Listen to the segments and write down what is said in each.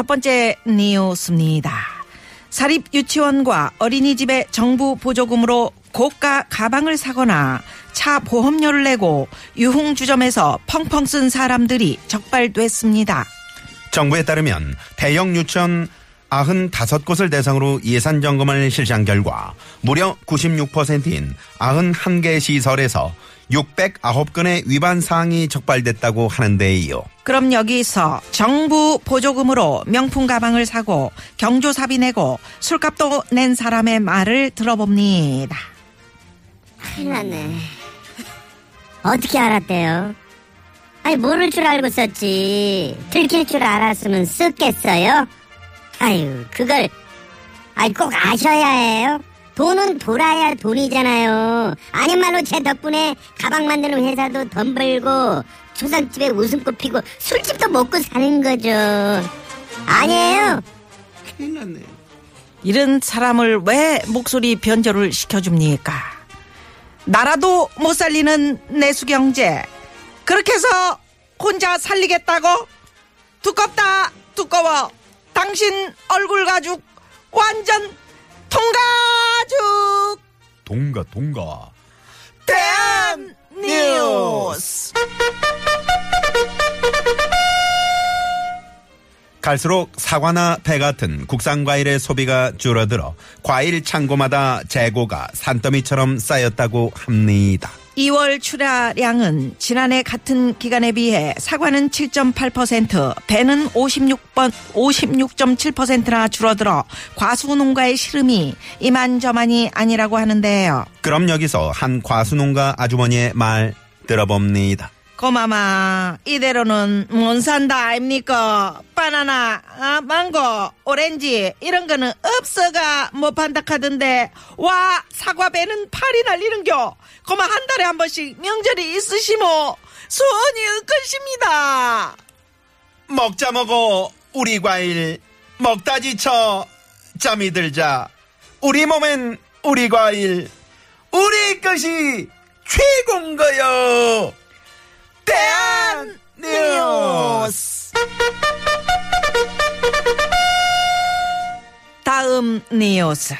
첫 번째 뉴스입니다. 사립 유치원과 어린이집의 정부 보조금으로 고가 가방을 사거나 차 보험료를 내고 유흥주점에서 펑펑 쓴 사람들이 적발됐습니다. 정부에 따르면 대형 유치원 95곳을 대상으로 예산 점검을 실시한 결과 무려 96%인 91개 시설에서 609건의 위반 사항이 적발됐다고 하는데요. 그럼 여기서 정부 보조금으로 명품 가방을 사고 경조사비 내고 술값도 낸 사람의 말을 들어봅니다. 큰일 났네. 어떻게 알았대요? 아니, 모를 줄 알고 썼지. 들킬 줄 알았으면 썼겠어요? 아유, 그걸, 아이, 꼭 아셔야 해요? 돈은 돌아야 돈이잖아요. 아니말로 제 덕분에 가방 만드는 회사도 돈 벌고, 초상집에 웃음꽃 피고, 술집도 먹고 사는 거죠. 아니에요? 큰일 났네. 이런 사람을 왜 목소리 변조를 시켜줍니까? 나라도 못 살리는 내수경제. 그렇게 해서 혼자 살리겠다고? 두껍다, 두꺼워. 당신 얼굴 가죽 완전 통가죽. 동가 동가. 대한 뉴스. 갈수록 사과나 배 같은 국산 과일의 소비가 줄어들어 과일 창고마다 재고가 산더미처럼 쌓였다고 합니다. 2월 출하량은 지난해 같은 기간에 비해 사과는 7.8%, 배는 56번, 56.7%나 줄어들어 과수농가의 시름이 이만저만이 아니라고 하는데요. 그럼 여기서 한 과수농가 아주머니의 말 들어봅니다. 고마마, 이대로는 못 산다, 아닙니까? 바나나, 아, 망고, 오렌지, 이런 거는 없어가 못 판다 카던데, 와, 사과 배는 팔이 날리는겨. 고마 한 달에 한 번씩 명절이 있으시모, 소원이 은근십니다. 먹자 먹어 우리 과일 먹다 지쳐 잠이 들자 우리 몸엔 우리 과일 우리 것이 최고인 거요 대한 뉴스 다음 뉴스.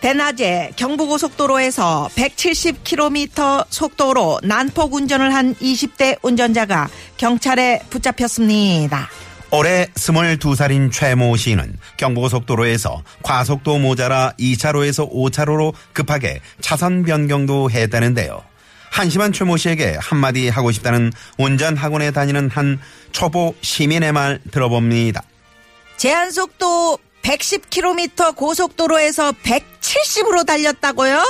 대낮에 경부고속도로에서 170km 속도로 난폭 운전을 한 20대 운전자가 경찰에 붙잡혔습니다. 올해 22살인 최모 씨는 경부고속도로에서 과속도 모자라 2차로에서 5차로로 급하게 차선 변경도 했다는데요. 한심한 최모 씨에게 한마디 하고 싶다는 운전 학원에 다니는 한 초보 시민의 말 들어봅니다. 제한 속도 110km 고속도로에서 170으로 달렸다고요?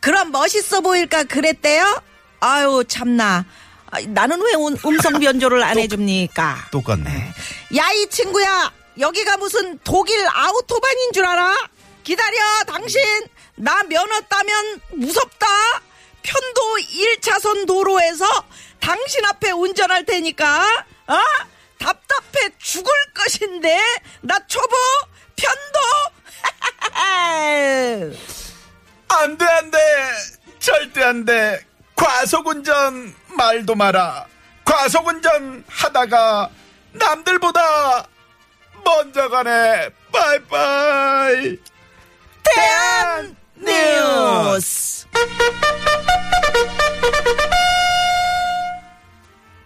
그럼 멋있어 보일까 그랬대요? 아유 참나. 아, 나는 왜 음- 음성 변조를 안 해줍니까? 똑같네. 야 이 친구야 여기가 무슨 독일 아우토반인 줄 알아? 기다려 당신 나 면허 따면 무섭다 편도 1차선 도로에서 당신 앞에 운전할 테니까 어? 답답해 죽을 것인데 나 초보 편도 안 돼, 안 돼. 절대 안 돼. 과속운전 말도 마라. 과속운전 하다가 남들보다 먼저 가네. 빠이빠이. 대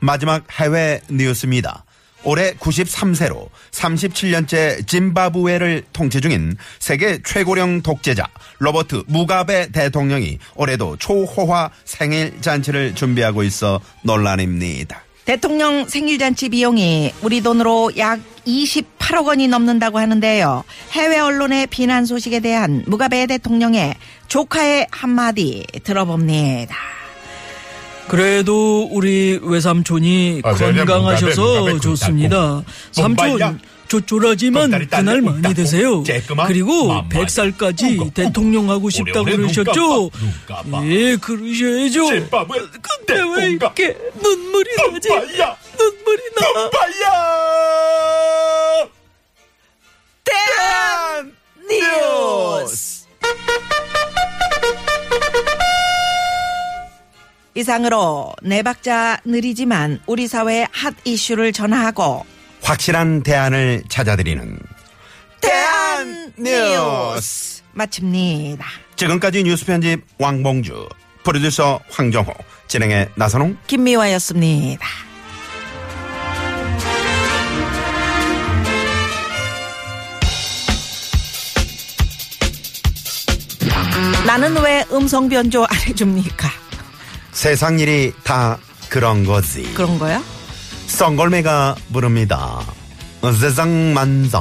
마지막 해외 뉴스입니다. 올해 93세로 37년째 짐바브웨를 통치 중인 세계 최고령 독재자 로버트 무가베 대통령이 올해도 초호화 생일 잔치를 준비하고 있어 논란입니다. 대통령 생일잔치 비용이 우리 돈으로 약 28억 원이 넘는다고 하는데요. 해외 언론의 비난 소식에 대한 무가베 대통령의 조카의 한마디 들어봅니다. 그래도 우리 외삼촌이 아, 건강하셔서 무가베 좋습니다. 그 삼촌 딸려 그날 많이. 쬐끄만 그리고 맘마니. 100살까지 웃고. 대통령 하고 싶다고 그러셨죠? 예, 그러셔야죠. 근데 왜. 이렇게 눈물이 나지? 이상으로 네 박자 느리지만 우리 사회의 핫 이슈를 전하고 확실한 대안을 찾아드리는 대한 뉴스. 뉴스 마칩니다. 지금까지 뉴스 편집 왕봉주 프로듀서 황정호 진행의 나선홍 김미화였습니다. 나는 왜 음성 변조 안 해줍니까? 세상 일이 다 그런 거지. 그런 거야? 썬걸매가 부릅니다. 세상 만사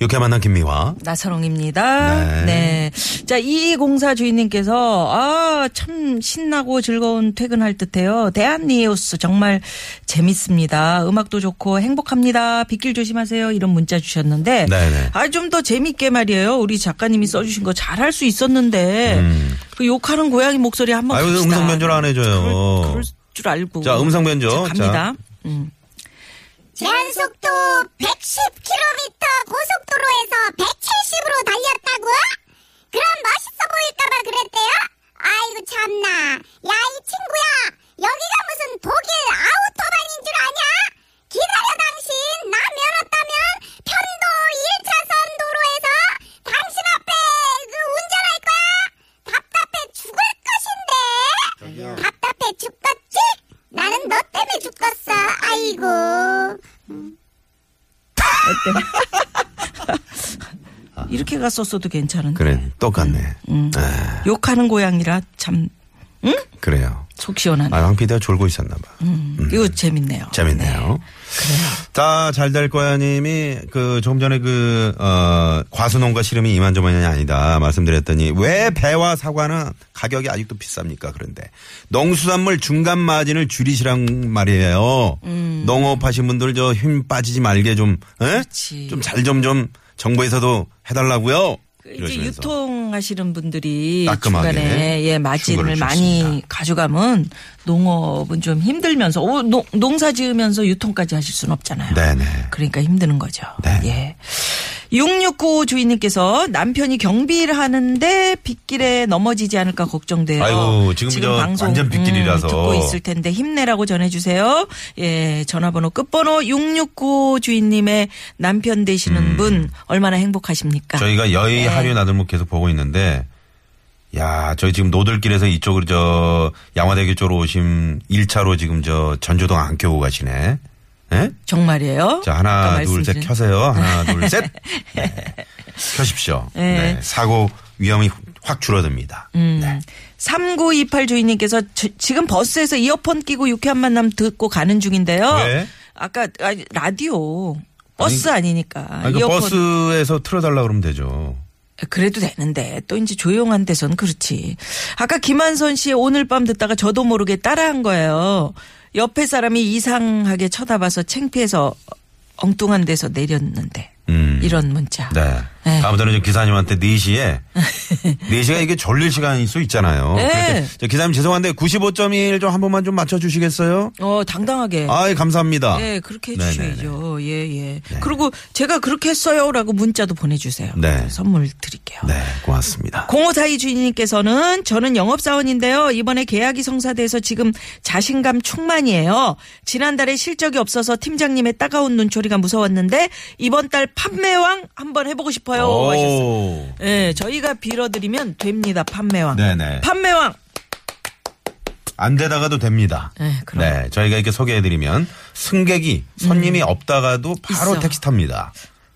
이렇게 만난 김미화 나선홍입니다. 네. 네. 자, 이 공사 주인님께서, 아, 참 신나고 즐거운 퇴근할 듯 해요. 대한니우스 정말 재밌습니다. 음악도 좋고 행복합니다. 빗길 조심하세요. 이런 문자 주셨는데. 네네. 아, 좀 더 재밌게 말이에요. 우리 작가님이 써주신 거 잘할 수 있었는데. 그 욕하는 고양이 목소리 한번 음. 아유 갑시다. 음성 변조를 안 해줘요 그럴, 그럴 줄 알고. 자, 음성 변조. 자, 갑니다. 자. 음. 제한 속도 110km 고속도로에서 170으로 달렸다고? 그럼 멋있어 보일까봐 그랬대요? 아이고 참나 야 이 친구야 여기가 무슨 독일 아우토반인 줄 아냐? 기다려 당신 나 면허 따면 편도 1차선 도로에서 당신 앞에 그 운전할 거야 답답해 죽을 것인데 답답해 죽겠지? 나는 너 때문에 죽겠어 아이고 이렇게 갔었어도 괜찮은데. 그래 똑같네 음. 아, 욕하는 고양이라 참 그래요 속 시원하네. 아, 황 PD가 졸고 있었나 봐. 음, 이거 재밌네요. 재밌네요. 자, 잘될 거야 님이 그 조금 전에 그, 어, 과수농가 실험이 이만저만이 아니다 말씀드렸더니 왜 배와 사과는 가격이 아직도 비쌉니까? 그런데 농수산물 중간 마진을 줄이시란 말이에요. 농업하신 분들 저 힘 빠지지 말게 좀, 에? 음. 좀잘 좀 좀 정부에서도 해달라고요. 그 이제. 유통하시는 분들이 중간에 예 마진을 많이. 가져가면 농업은 좀 힘들면서 오, 농, 농사 지으면서 유통까지 하실 수는 없잖아요. 네네. 그러니까 힘드는 거죠. 네. 예. 6695 주인님께서 남편이 경비를 하는데 빗길에 넘어지지 않을까 걱정돼요. 아이고, 지금 저 완전 빗길이라서. 음, 듣고 있을 텐데 힘내라고 전해주세요. 예, 전화번호 끝번호 669 주인님의 남편 되시는 분 얼마나 행복하십니까? 음. 저희가 여의 네. 하류 나들목 계속 보고 있는데, 야, 저희 지금 노들길에서 이쪽으로 저 양화대교 쪽으로 오신 1차로 지금 저 전조등 안 켜고 가시네. 예? 정말이에요? 자, 하나, 둘, 셋 켜세요. 하나, 둘, 셋. 네. 켜십시오. 네. 네. 사고 위험이 확 줄어듭니다. 네. 3928 주인님께서 지- 지금 버스에서 이어폰 끼고 유쾌한 만남 듣고 가는 중인데요. 왜? 아까 아, 라디오 버스 아니, 니까 아니, 그 버스에서 틀어달라 그러면 되죠. 그래도 되는데 또 이제 조용한 데선 그렇지. 아까 김한선 씨의 오늘 밤 듣다가 저도 모르게 따라한 거예요. 옆에 사람이 이상하게 쳐다봐서 창피해서 엉뚱한 데서 내렸는데 음. 이런 문자. 네. 네. 다음부터는 좀 기사님한테 4시에 4시가 이게 졸릴 시간일 수 있잖아요. 네. 기사님 죄송한데 95.1 좀 한 번만 좀 맞춰 주시겠어요? 어, 당당하게. 아이 감사합니다. 네, 그렇게. 해주셔야죠. 예, 예. 그리고 제가 그렇게 했어요라고 문자도 보내주세요. 네. 선물 드릴게요. 네, 고맙습니다. 0542 주인님께서는 저는 영업사원인데요. 이번에 계약이 성사돼서 지금 자신감 충만이에요. 지난달에 실적이 없어서 팀장님의 따가운 눈초리가 무서웠는데 이번 달 판매왕 한번 해보고 싶어요. 하셨어요. 오. 네, 저희가 빌어드리면 됩니다. 판매왕. 네네. 판매왕. 안 되다가도 됩니다. 네, 그럼. 네, 저희가 이렇게 소개해드리면 승객이 손님이 없다가도 바로 음. 있어. 택시 탑니다.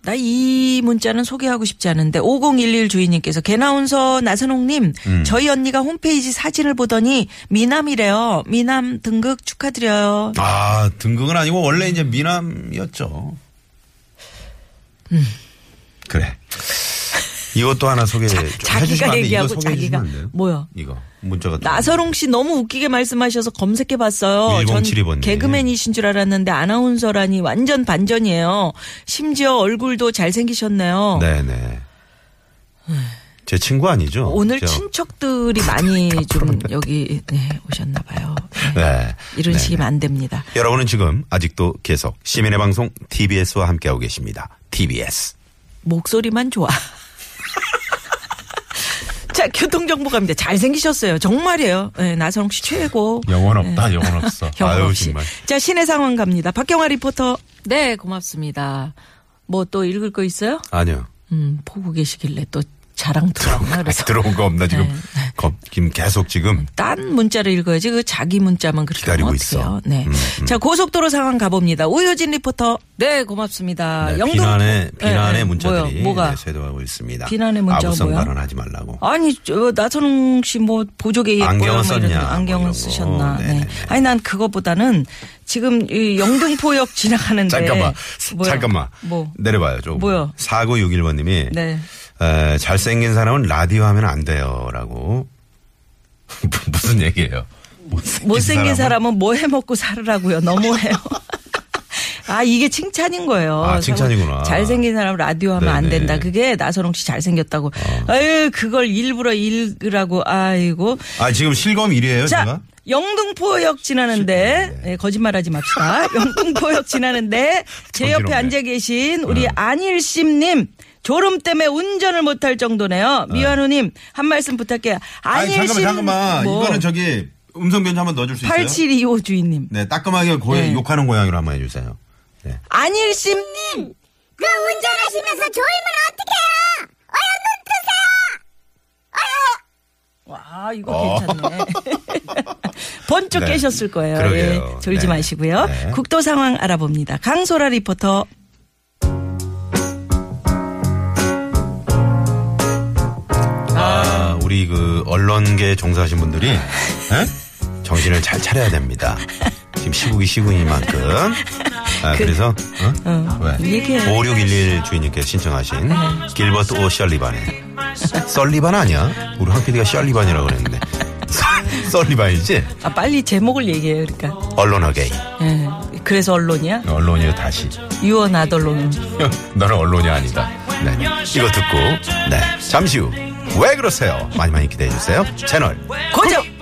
나 이 문자는 소개하고 싶지 않은데 5011 주인님께서 개나운서 나선홍님 음. 저희 언니가 홈페이지 사진을 보더니 미남이래요. 미남 등극 축하드려요. 아 등극은 아니고 원래 이제 미남이었죠. 그래. 이것도 하나 소개 좀 자기가? 얘기하고 소개해 자기가? 뭐요? 이거 문자가 나서롱 씨 너무 웃기게 말씀하셔서 검색해 봤어요. 전1072 번님. 개그맨이신 줄 알았는데 아나운서라니 완전 반전이에요. 심지어 얼굴도 잘생기셨네요. 네네. 제 친구 아니죠? 오늘 저- 친척들이 많이 좀 여기 네, 오셨나 봐요. 네. 네. 이런 네, 식이면 네. 안 됩니다. 여러분은 지금 아직도 계속 시민의 방송 TBS와 함께하고 계십니다. TBS. 목소리만 좋아. 자, 교통정보 갑니다. 잘생기셨어요. 정말이에요. 네, 나선홍 씨 최고. 영혼 없다, 영혼 없어. 영혼 아유, 없이. 정말. 자, 시내 상황 갑니다. 박경화 리포터. 네, 고맙습니다. 뭐 또 읽을 거 있어요? 아니요. 음, 보고 계시길래 또 자랑 들어오나 그래서. 들어온 거 없나 지금? 네, 겁- 지금 계속 지금 딴 문자를 읽어야지 그 자기 문자만 그렇게 기다리고 있어. 네. 음, 음. 자 고속도로 상황 가봅니다. 오효진 리포터. 네 고맙습니다. 네, 영동 비난의 네, 비난의 네. 문자들이 뭐요? 뭐가 네, 쇄도하고 있습니다. 비난의 문자가 아부성 뭐야? 발언하지 말라고. 아니 저 나선홍 씨 뭐 보조개 예뻐요. 안경을 뭐 썼냐, 뭐 안경을 거. 쓰셨나. 네. 아니 난 그거보다는 지금 이 영등포역 지나가는데 잠깐만, 뭐야? 잠깐만. 뭐 내려봐요, 좀. 뭐요? 4961번님이 네. 에, 잘생긴 사람은 라디오 하면 안 돼요라고. 무슨 얘기예요? 못생긴, 못생긴 사람은? 사람은 뭐 해 먹고 살으라고요. 너무해요. 아 이게 칭찬인 거예요. 아, 칭찬이구나. 잘생긴 사람 라디오 하면 안 네네. 어. 된다. 그게 나선홍 씨 잘생겼다고. 아유 그걸 일부러 읽으라고. 아이고. 아, 지금 실검 1위에요, 자 제가? 영등포역 지나는데 네, 거짓말하지 맙시다. 영등포역 지나는데 제 옆에 정신없네. 앉아 계신 우리 네. 안일심님. 졸음 때문에 운전을 못할 정도네요. 미완우님 한 말씀 부탁해요. 아니, 안일심 잠깐만, 잠깐만. 뭐, 이거는 저기 음성 변조 한번 넣어줄 수 있어요? 8725 주인님. 네, 따끔하게 고해 네. 욕하는 고양이로 한번 해주세요. 네. 안일심님 그 운전하시면서 졸면 어떡해요? 와 이거 어. 괜찮네. 번쩍 네. 깨셨을 거예요. 그러게요. 예, 졸지 네. 마시고요. 네. 국도 상황 알아봅니다. 강소라 리포터. 언론계 종사하신 분들이 에? 정신을 잘 차려야 됩니다. 지금 시국이 시국이만큼. 아, 그, 래서 어? 왜? 얘기해. 5611 주인님께서 신청하신 길버트 오 셜리반의 썰리반 아니야? 우리 황 PD가 셜리반이라고 그랬는데 썰리반이지? 아 빨리 제목을 얘기해요. 그러니까. Alone Again 예. 그래서 언론이야? 언론이 다시 You are not alone. 너는 언론이 아니다. 네. 이거 듣고 네 잠시 후 왜 그러세요? 많이 많이 기대해 주세요. 채널 고정. 고정.